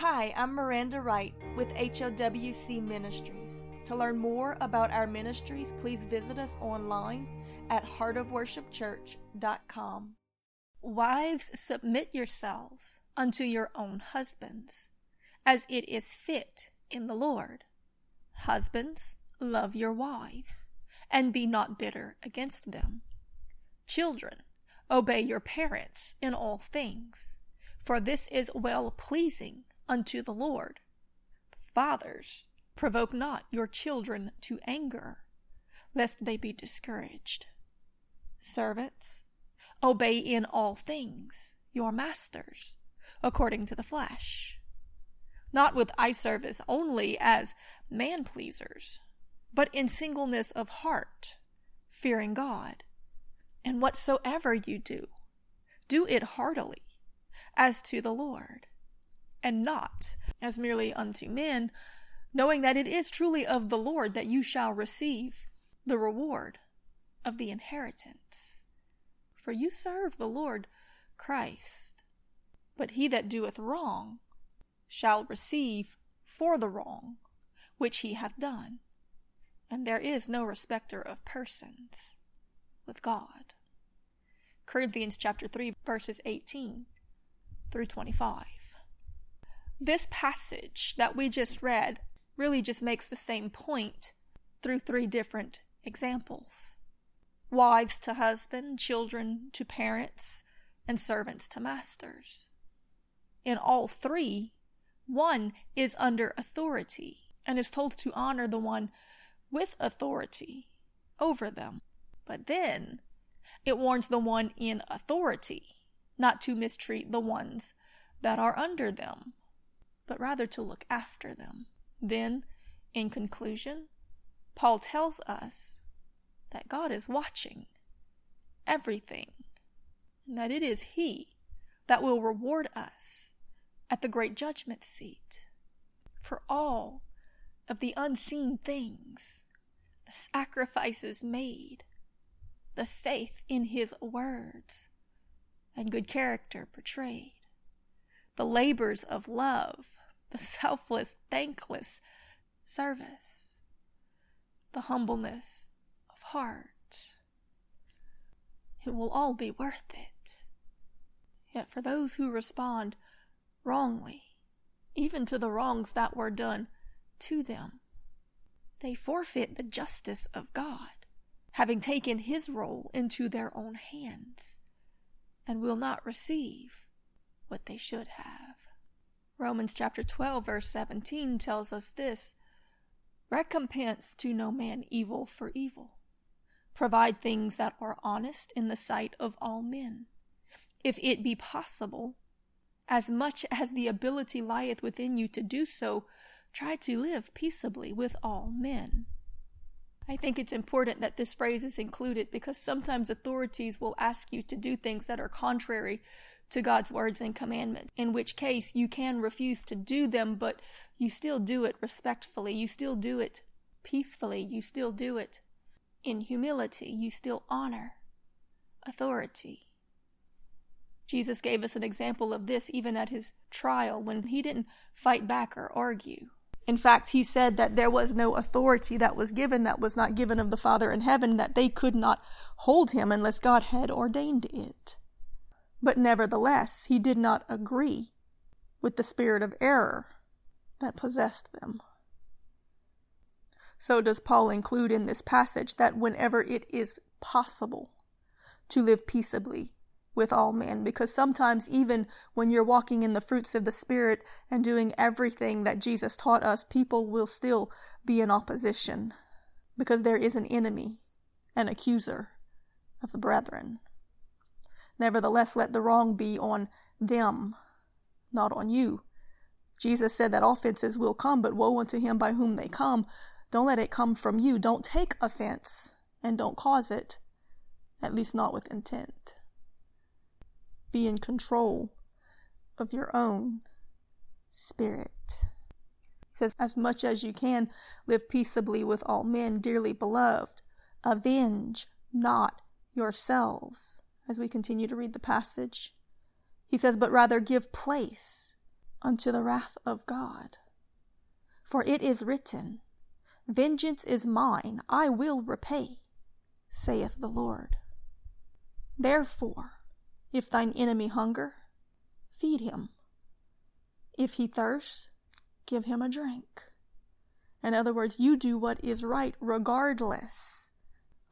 Hi, I'm Miranda Wright with HOWC Ministries. To learn more about our ministries, please visit us online at heartofworshipchurch.com. Wives, submit yourselves unto your own husbands, as it is fit in the Lord. Husbands, love your wives, and be not bitter against them. Children, obey your parents in all things, for this is well pleasing unto the Lord. Fathers, provoke not your children to anger, lest they be discouraged. Servants, obey in all things your masters, according to the flesh, not with eye service only as man pleasers, but in singleness of heart, fearing God. And whatsoever you do, do it heartily, as to the Lord and not as merely unto men, knowing that it is truly of the Lord that you shall receive the reward of the inheritance. For you serve the Lord Christ. But he that doeth wrong shall receive for the wrong which he hath done. And there is no respecter of persons with God. Corinthians chapter 3 verses 18 through 25. This passage that we just read really just makes the same point through three different examples wives to husband, children to parents, and servants to masters. In all three, one is under authority and is told to honor the one with authority over them. But then it warns the one in authority not to mistreat the ones that are under them but rather to look after them. Then, in conclusion, Paul tells us that God is watching everything, and that it is He that will reward us at the great judgment seat for all of the unseen things, the sacrifices made, the faith in His words, and good character portrayed, the labors of love the selfless, thankless service, the humbleness of heart. It will all be worth it. Yet for those who respond wrongly, even to the wrongs that were done to them, they forfeit the justice of God, having taken his role into their own hands, and will not receive what they should have. Romans chapter 12, verse 17 tells us this Recompense to no man evil for evil. Provide things that are honest in the sight of all men. If it be possible, as much as the ability lieth within you to do so, try to live peaceably with all men. I think it's important that this phrase is included because sometimes authorities will ask you to do things that are contrary to God's words and commandments, in which case you can refuse to do them, but you still do it respectfully. You still do it peacefully. You still do it in humility. You still honor authority. Jesus gave us an example of this even at his trial when he didn't fight back or argue. In fact, he said that there was no authority that was given that was not given of the Father in heaven, that they could not hold him unless God had ordained it. But nevertheless, he did not agree with the spirit of error that possessed them. So does Paul include in this passage that whenever it is possible to live peaceably with all men, because sometimes, even when you're walking in the fruits of the Spirit and doing everything that Jesus taught us, people will still be in opposition because there is an enemy, an accuser of the brethren. Nevertheless, let the wrong be on them, not on you. Jesus said that offenses will come, but woe unto him by whom they come. Don't let it come from you. Don't take offense and don't cause it, at least not with intent. Be in control of your own spirit. He says, As much as you can, live peaceably with all men, dearly beloved. Avenge not yourselves as we continue to read the passage. He says, But rather give place unto the wrath of God. For it is written, Vengeance is mine, I will repay, saith the Lord. Therefore, if thine enemy hunger, feed him. If he thirst, give him a drink. In other words, you do what is right regardless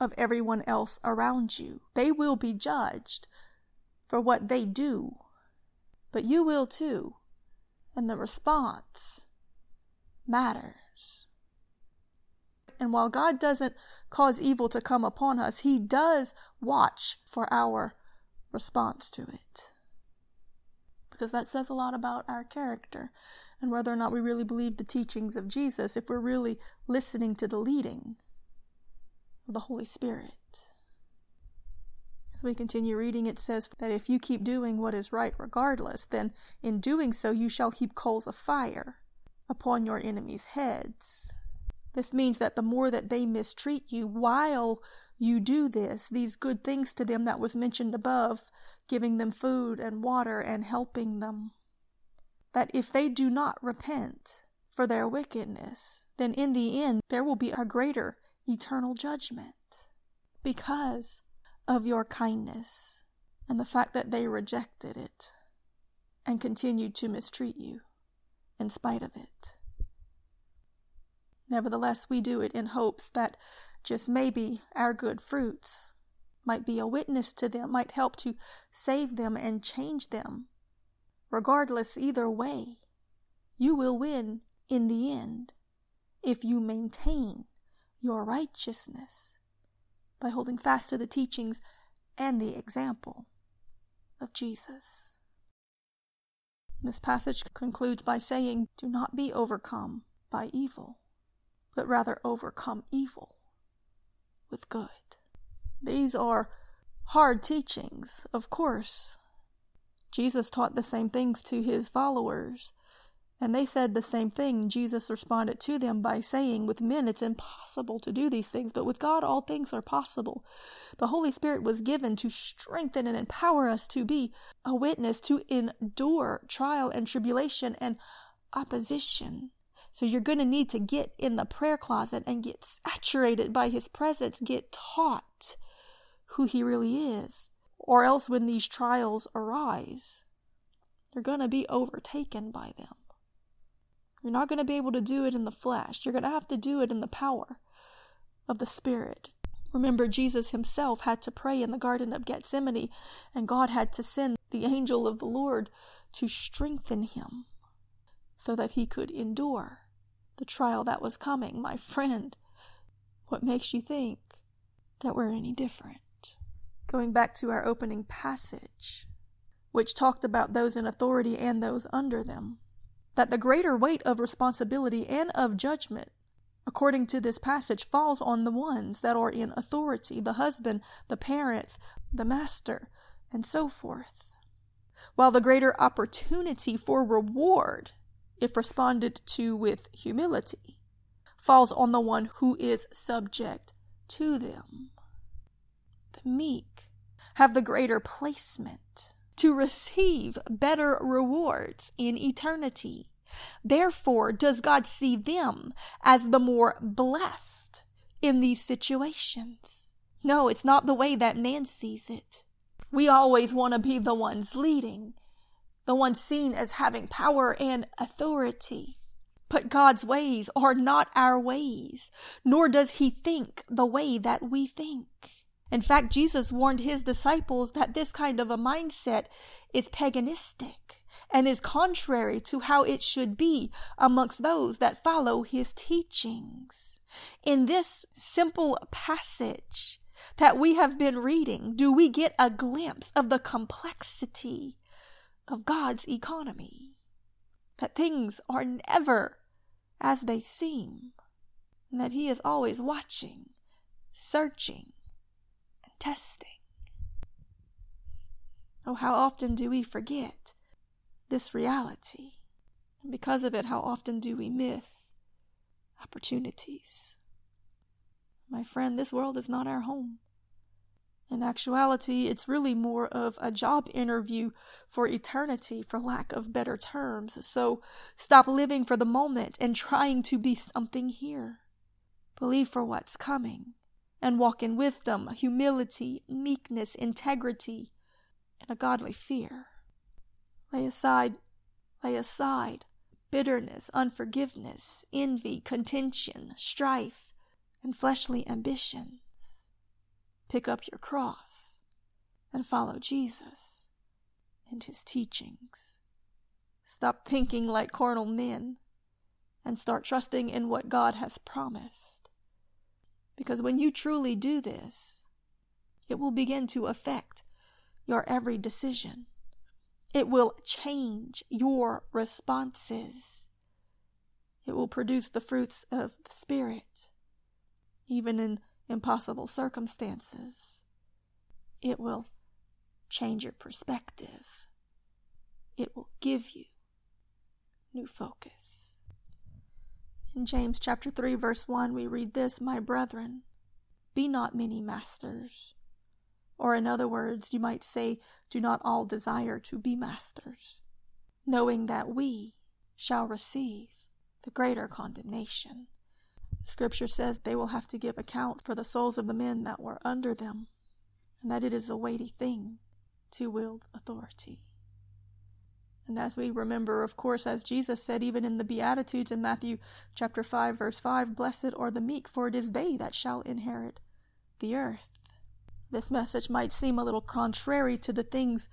of everyone else around you. They will be judged for what they do, but you will too. And the response matters. And while God doesn't cause evil to come upon us, He does watch for our response to it. Because that says a lot about our character and whether or not we really believe the teachings of Jesus, if we're really listening to the leading the Holy Spirit. As we continue reading, it says that if you keep doing what is right regardless, then in doing so you shall heap coals of fire upon your enemies' heads. This means that the more that they mistreat you while you do this, these good things to them that was mentioned above, giving them food and water and helping them, that if they do not repent for their wickedness, then in the end there will be a greater eternal judgment because of your kindness and the fact that they rejected it and continued to mistreat you in spite of it. Nevertheless, we do it in hopes that just maybe our good fruits might be a witness to them, might help to save them and change them. Regardless, either way, you will win in the end if you maintain your righteousness by holding fast to the teachings and the example of Jesus. This passage concludes by saying, Do not be overcome by evil, but rather overcome evil with good. These are hard teachings, of course. Jesus taught the same things to his followers, and they said the same thing. Jesus responded to them by saying, With men it's impossible to do these things, but with God all things are possible. The Holy Spirit was given to strengthen and empower us to be a witness, to endure trial and tribulation and opposition. So you're going to need to get in the prayer closet and get saturated by His presence, get taught who He really is. Or else, when these trials arise, you're going to be overtaken by them. You're not going to be able to do it in the flesh. You're going to have to do it in the power of the Spirit. Remember, Jesus himself had to pray in the Garden of Gethsemane, and God had to send the angel of the Lord to strengthen him so that he could endure the trial that was coming. My friend, what makes you think that we're any different? Going back to our opening passage, which talked about those in authority and those under them, that the greater weight of responsibility and of judgment, according to this passage, falls on the ones that are in authority the husband, the parents, the master, and so forth. While the greater opportunity for reward if responded to with humility, falls on the one who is subject to them. The meek have the greater placement to receive better rewards in eternity. Therefore, does God see them as the more blessed in these situations? No, it's not the way that man sees it. We always want to be the ones leading the ones seen as having power and authority. But God's ways are not our ways, nor does he think the way that we think. In fact, Jesus warned his disciples that this kind of a mindset is paganistic and is contrary to how it should be amongst those that follow his teachings. In this simple passage that we have been reading, do we get a glimpse of the complexity of God's economy. That things are never as they seem, and that He is always watching, searching, and testing. Oh, how often do we forget this reality? And because of it, how often do we miss opportunities? My friend, this world is not our home. In actuality, it's really more of a job interview for eternity, for lack of better terms. So stop living for the moment and trying to be something here. Believe for what's coming and walk in wisdom, humility, meekness, integrity, and a godly fear. Lay aside, lay aside bitterness, unforgiveness, envy, contention, strife, and fleshly ambitions. Pick up your cross and follow Jesus and his teachings. Stop thinking like carnal men and start trusting in what God has promised. Because when you truly do this, it will begin to affect your every decision. It will change your responses. It will produce the fruits of the Spirit, even in impossible circumstances. It will change your perspective. It will give you new focus. In James chapter 3 verse 1 we read this, my brethren, be not many masters. Or in other words, you might say, do not all desire to be masters, knowing that we shall receive the greater condemnation. Scripture says they will have to give account for the souls of the men that were under them, and that it is a weighty thing to wield authority. And as we remember, of course, as Jesus said, even in the Beatitudes in Matthew chapter 5, verse 5, Blessed are the meek, for it is they that shall inherit the earth. This message might seem a little contrary to the things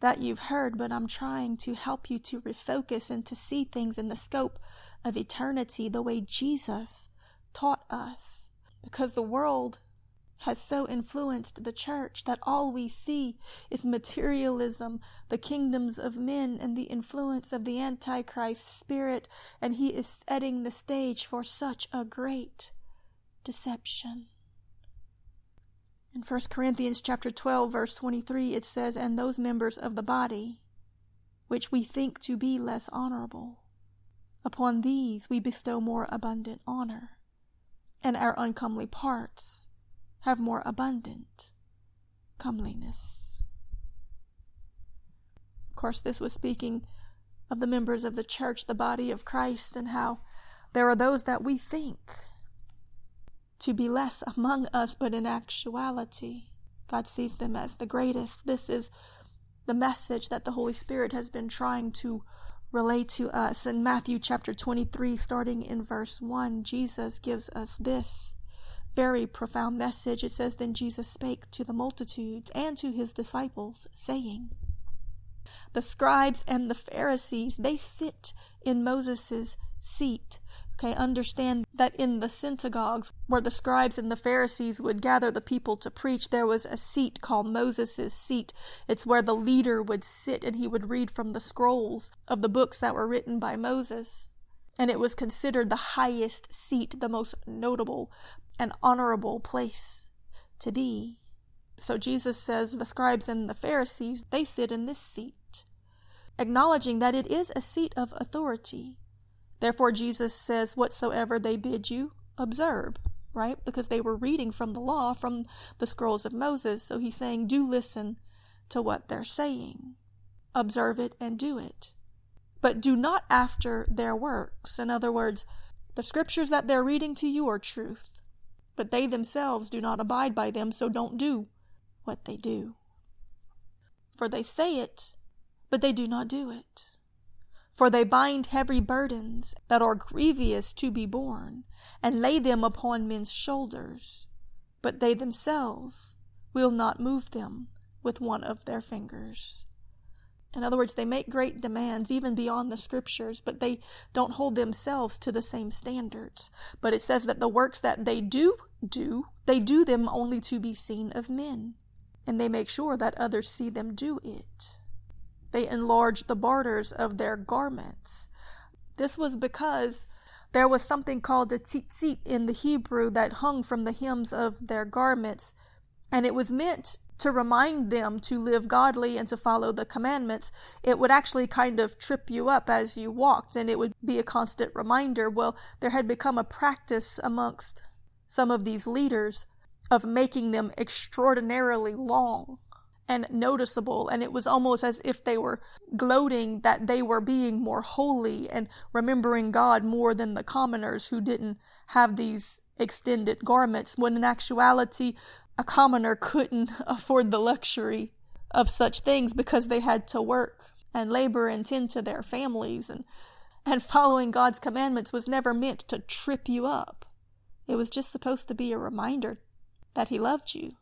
that you've heard, but I'm trying to help you to refocus and to see things in the scope of eternity the way Jesus taught us. Because the world has so influenced the church that all we see is materialism, the kingdoms of men, and the influence of the Antichrist spirit, and he is setting the stage for such a great deception. In 1 Corinthians chapter 12 verse 23 it says and those members of the body which we think to be less honorable upon these we bestow more abundant honor and our uncomely parts have more abundant comeliness. Of course, this was speaking of the members of the church, the body of Christ, and how there are those that we think to be less among us, but in actuality, God sees them as the greatest. This is the message that the Holy Spirit has been trying to relate to us. In Matthew chapter 23, starting in verse 1, Jesus gives us this very profound message. It says, Then Jesus spake to the multitudes and to his disciples, saying, The scribes and the Pharisees, they sit in Moses' seat. Okay, understand that in the synagogues where the scribes and the Pharisees would gather the people to preach, there was a seat called Moses' seat. It's where the leader would sit and he would read from the scrolls of the books that were written by Moses. And it was considered the highest seat, the most notable and honorable place to be. So Jesus says the scribes and the Pharisees, they sit in this seat, acknowledging that it is a seat of authority Therefore, Jesus says, Whatsoever they bid you, observe, right? Because they were reading from the law, from the scrolls of Moses. So he's saying, Do listen to what they're saying, observe it and do it. But do not after their works. In other words, the scriptures that they're reading to you are truth, but they themselves do not abide by them, so don't do what they do. For they say it, but they do not do it. For they bind heavy burdens that are grievous to be borne, and lay them upon men's shoulders, but they themselves will not move them with one of their fingers. In other words, they make great demands even beyond the scriptures, but they don't hold themselves to the same standards. But it says that the works that they do do, they do them only to be seen of men, and they make sure that others see them do it. They enlarged the borders of their garments. This was because there was something called a tzitzit in the Hebrew that hung from the hems of their garments, and it was meant to remind them to live godly and to follow the commandments. It would actually kind of trip you up as you walked, and it would be a constant reminder. Well, there had become a practice amongst some of these leaders of making them extraordinarily long and noticeable. And it was almost as if they were gloating that they were being more holy and remembering God more than the commoners who didn't have these extended garments, when in actuality, a commoner couldn't afford the luxury of such things because they had to work and labor and tend to their families and and following God's commandments was never meant to trip you up. It was just supposed to be a reminder that he loved you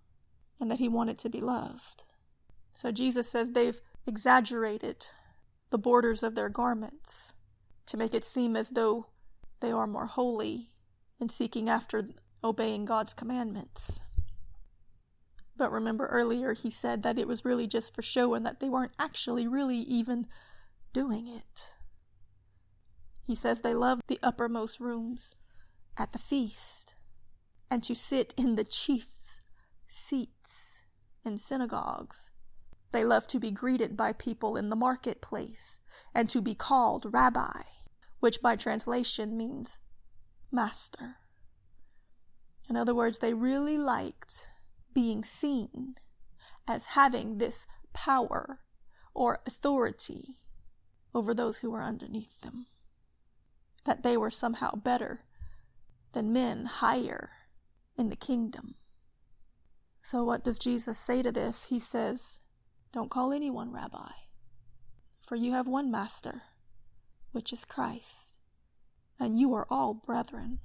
and that he wanted to be loved. So Jesus says they've exaggerated the borders of their garments to make it seem as though they are more holy in seeking after obeying God's commandments. But remember earlier he said that it was really just for show and that they weren't actually really even doing it. He says they love the uppermost rooms at the feast and to sit in the chief's seats in synagogues they love to be greeted by people in the marketplace and to be called rabbi, which by translation means master. In other words, they really liked being seen as having this power or authority over those who were underneath them. That they were somehow better than men higher in the kingdom. So, what does Jesus say to this? He says, don't call anyone rabbi, for you have one master, which is Christ, and you are all brethren.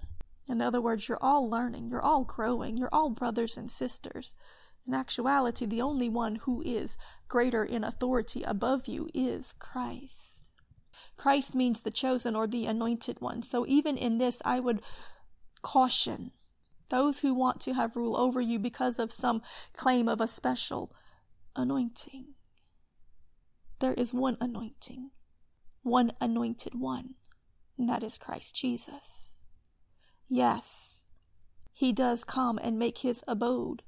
In other words, you're all learning, you're all growing, you're all brothers and sisters. In actuality, the only one who is greater in authority above you is Christ. Christ means the chosen or the anointed one. So even in this, I would caution those who want to have rule over you because of some claim of a special anointing. There is one anointing, one anointed one, and that is Christ Jesus. Yes, he does come and make his abode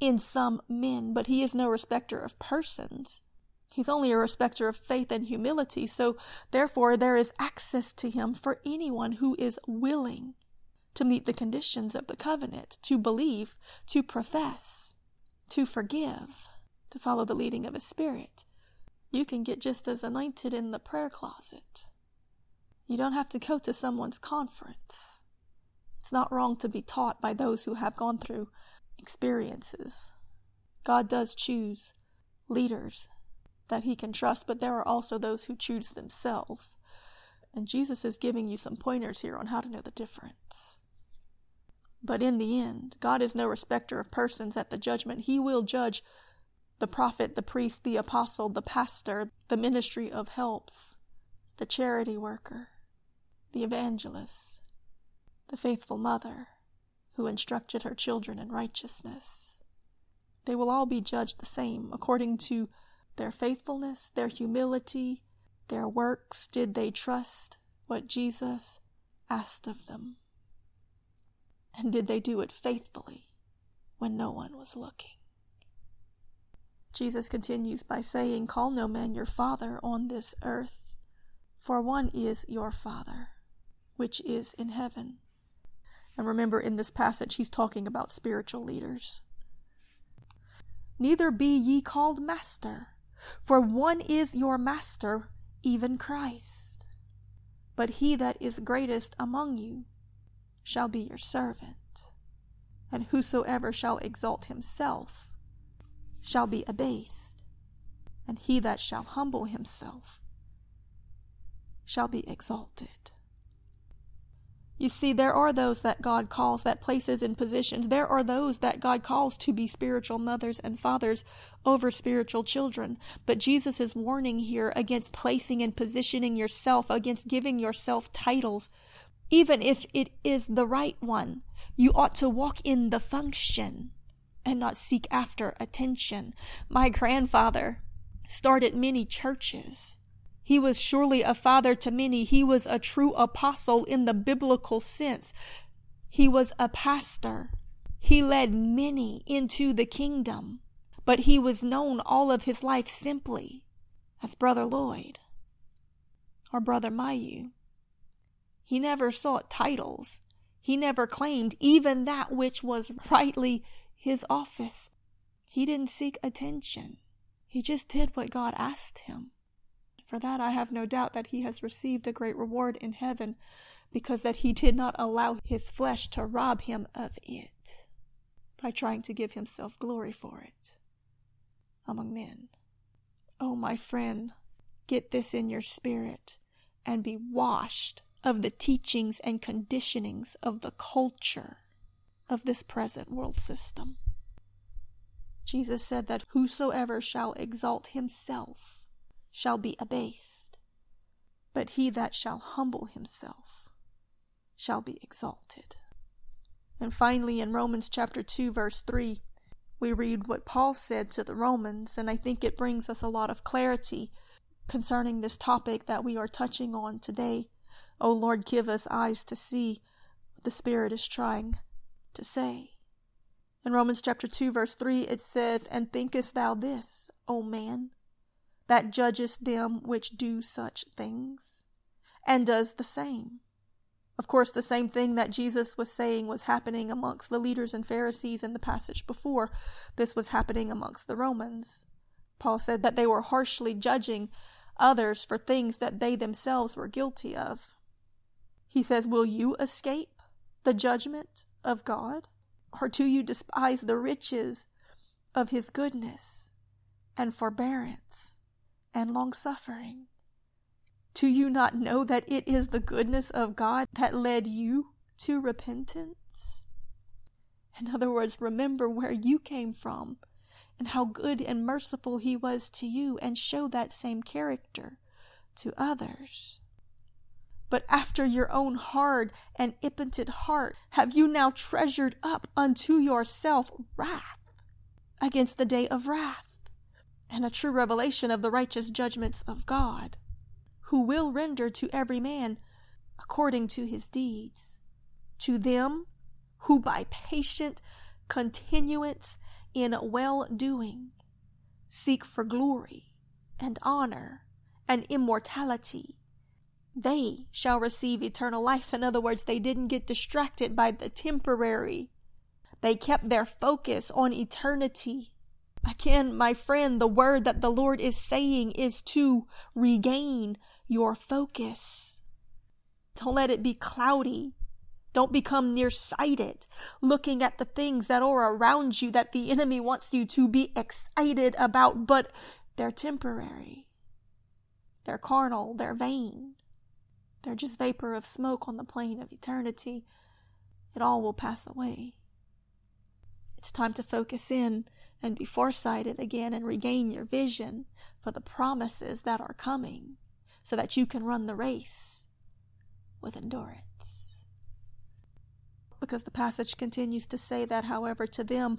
in some men, but he is no respecter of persons. He's only a respecter of faith and humility, so therefore there is access to him for anyone who is willing to meet the conditions of the covenant, to believe, to profess, to forgive to follow the leading of His Spirit. You can get just as anointed in the prayer closet. You don't have to go to someone's conference. It's not wrong to be taught by those who have gone through experiences. God does choose leaders that He can trust, but there are also those who choose themselves. And Jesus is giving you some pointers here on how to know the difference. But in the end, God is no respecter of persons at the judgment. He will judge the prophet, the priest, the apostle, the pastor, the ministry of helps, the charity worker, the evangelist, the faithful mother who instructed her children in righteousness. They will all be judged the same according to their faithfulness, their humility, their works. Did they trust what Jesus asked of them? And did they do it faithfully when no one was looking? Jesus continues by saying, Call no man your father on this earth, for one is your Father, which is in heaven. And remember, in this passage, he's talking about spiritual leaders. Neither be ye called master, for one is your master, even Christ. But he that is greatest among you shall be your servant. And whosoever shall exalt himself shall be abased, and he that shall humble himself shall be exalted. You see, there are those that God calls, that places in positions. There are those that God calls to be spiritual mothers and fathers over spiritual children. But Jesus is warning here against placing and positioning yourself, against giving yourself titles. Even if it is the right one, you ought to walk in the function and not seek after attention. My grandfather started many churches. He was surely a father to many. He was a true apostle in the biblical sense. He was a pastor. He led many into the kingdom, but he was known all of his life simply as Brother Lloyd or Brother Mayu. He never sought titles. He never claimed even that which was rightly his office. He didn't seek attention. He just did what God asked him. For that I have no doubt that he has received a great reward in heaven, because that he did not allow his flesh to rob him of it by trying to give himself glory for it among men. Oh, my friend, get this in your spirit and be washed of the teachings and conditionings of the culture of this present world system. Jesus said that whosoever shall exalt himself shall be abased, but he that shall humble himself shall be exalted. And finally, in Romans chapter 2, verse 3, we read what Paul said to the Romans, and I think it brings us a lot of clarity concerning this topic that we are touching on today. O oh Lord, give us eyes to see what the Spirit is trying to say. In Romans chapter 2, verse 3, it says, And thinkest thou this, O man, that judgest them which do such things, and does the same? Of course, the same thing that Jesus was saying was happening amongst the leaders and Pharisees in the passage before. This was happening amongst the Romans. Paul said that they were harshly judging others for things that they themselves were guilty of. He says, Will you escape the judgment of God? Or do you despise the riches of his goodness and forbearance and long suffering? Do you not know that it is the goodness of God that led you to repentance? In other words, remember where you came from and how good and merciful He was to you, and show that same character to others. But after your own hard and impotent heart have you now treasured up unto yourself wrath against the day of wrath, and a true revelation of the righteous judgments of God who will render to every man according to his deeds. To them who by patient continuance in well doing seek for glory and honor and immortality, they shall receive eternal life. In other words, they didn't get distracted by the temporary. They kept their focus on eternity. Again, my friend, the word that the Lord is saying is to regain your focus. Don't let it be cloudy. Don't become nearsighted, looking at the things that are around you that the enemy wants you to be excited about, but they're temporary. They're carnal, they're vain. They're just vapor of smoke on the plane of eternity. It all will pass away. It's time to focus in and be foresighted again and regain your vision for the promises that are coming so that you can run the race with endurance. Because the passage continues to say that, however, to them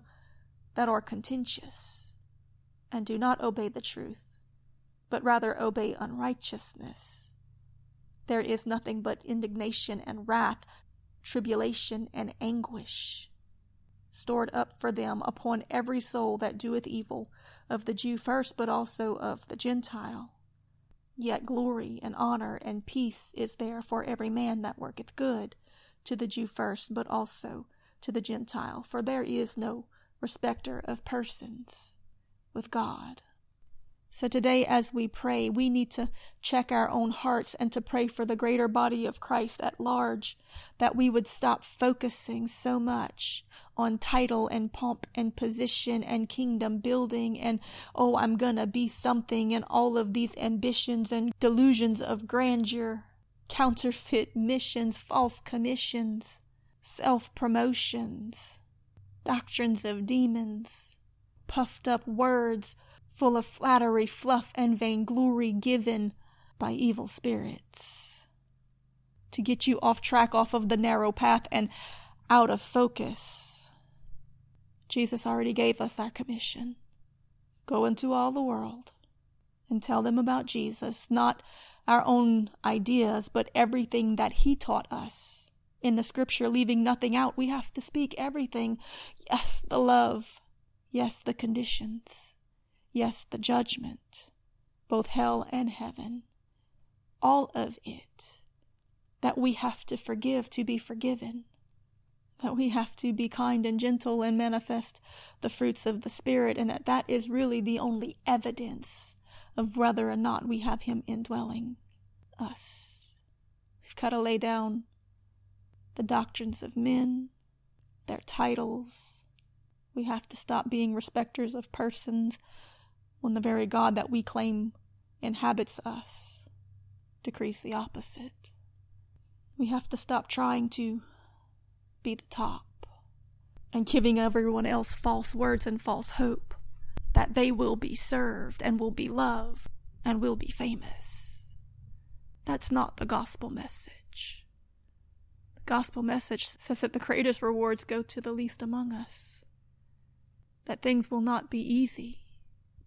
that are contentious and do not obey the truth, but rather obey unrighteousness, there is nothing but indignation and wrath, tribulation and anguish stored up for them upon every soul that doeth evil, of the Jew first, but also of the Gentile. Yet glory and honor and peace is there for every man that worketh good, to the Jew first, but also to the Gentile. For there is no respecter of persons with God. So today, as we pray, we need to check our own hearts and to pray for the greater body of Christ at large, that we would stop focusing so much on title and pomp and position and kingdom building and, oh, I'm gonna be something and all of these ambitions and delusions of grandeur, counterfeit missions, false commissions, self promotions, doctrines of demons, puffed up words full of flattery, fluff, and vainglory given by evil spirits to get you off track, off of the narrow path, and out of focus. Jesus already gave us our commission go into all the world and tell them about Jesus, not our own ideas, but everything that He taught us. In the scripture, leaving nothing out, we have to speak everything. Yes, the love. Yes, the conditions. Yes, the judgment, both hell and heaven, all of it that we have to forgive to be forgiven, that we have to be kind and gentle and manifest the fruits of the Spirit, and that that is really the only evidence of whether or not we have Him indwelling us. We've got to lay down the doctrines of men, their titles. We have to stop being respecters of persons when the very God that we claim inhabits us decrees the opposite. We have to stop trying to be the top and giving everyone else false words and false hope that they will be served and will be loved and will be famous. That's not the gospel message. The gospel message says that the greatest rewards go to the least among us, that things will not be easy,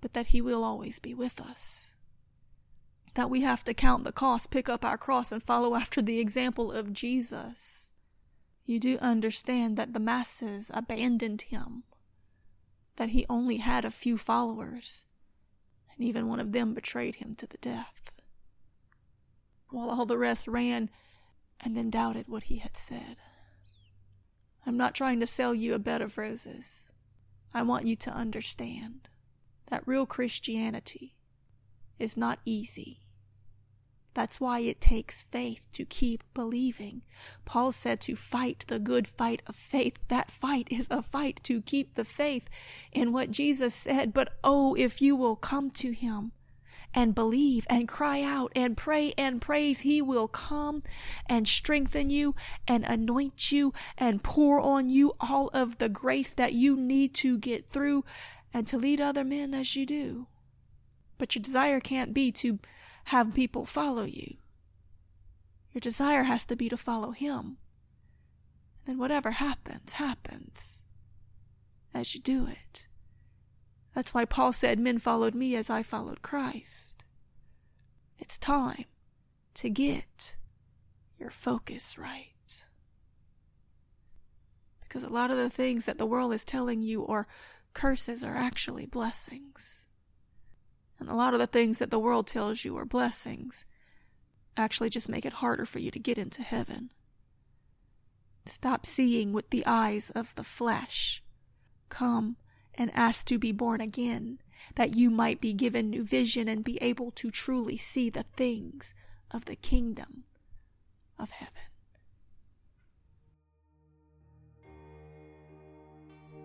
but that He will always be with us. That we have to count the cost, pick up our cross, and follow after the example of Jesus. You do understand that the masses abandoned him that he only had a few followers, and even one of them betrayed him to the death, while all the rest ran and then doubted what he had said. I'm not trying to sell you a bed of roses. I want you to understand that real Christianity is not easy. That's why it takes faith to keep believing. Paul said to fight the good fight of faith. That fight is a fight to keep the faith in what Jesus said. But oh, if you will come to him and believe and cry out and pray and praise, he will come and strengthen you and anoint you and pour on you all of the grace that you need to get through and to lead other men as you do. But your desire can't be to have people follow you. Your desire has to be to follow Him. And then whatever happens, happens as you do it. That's why Paul said, Men followed me as I followed Christ. It's time to get your focus right. Because a lot of the things that the world is telling you are curses are actually blessings. And a lot of the things that the world tells you are blessings actually just make it harder for you to get into heaven. Stop seeing with the eyes of the flesh. Come and ask to be born again, that you might be given new vision and be able to truly see the things of the kingdom of heaven.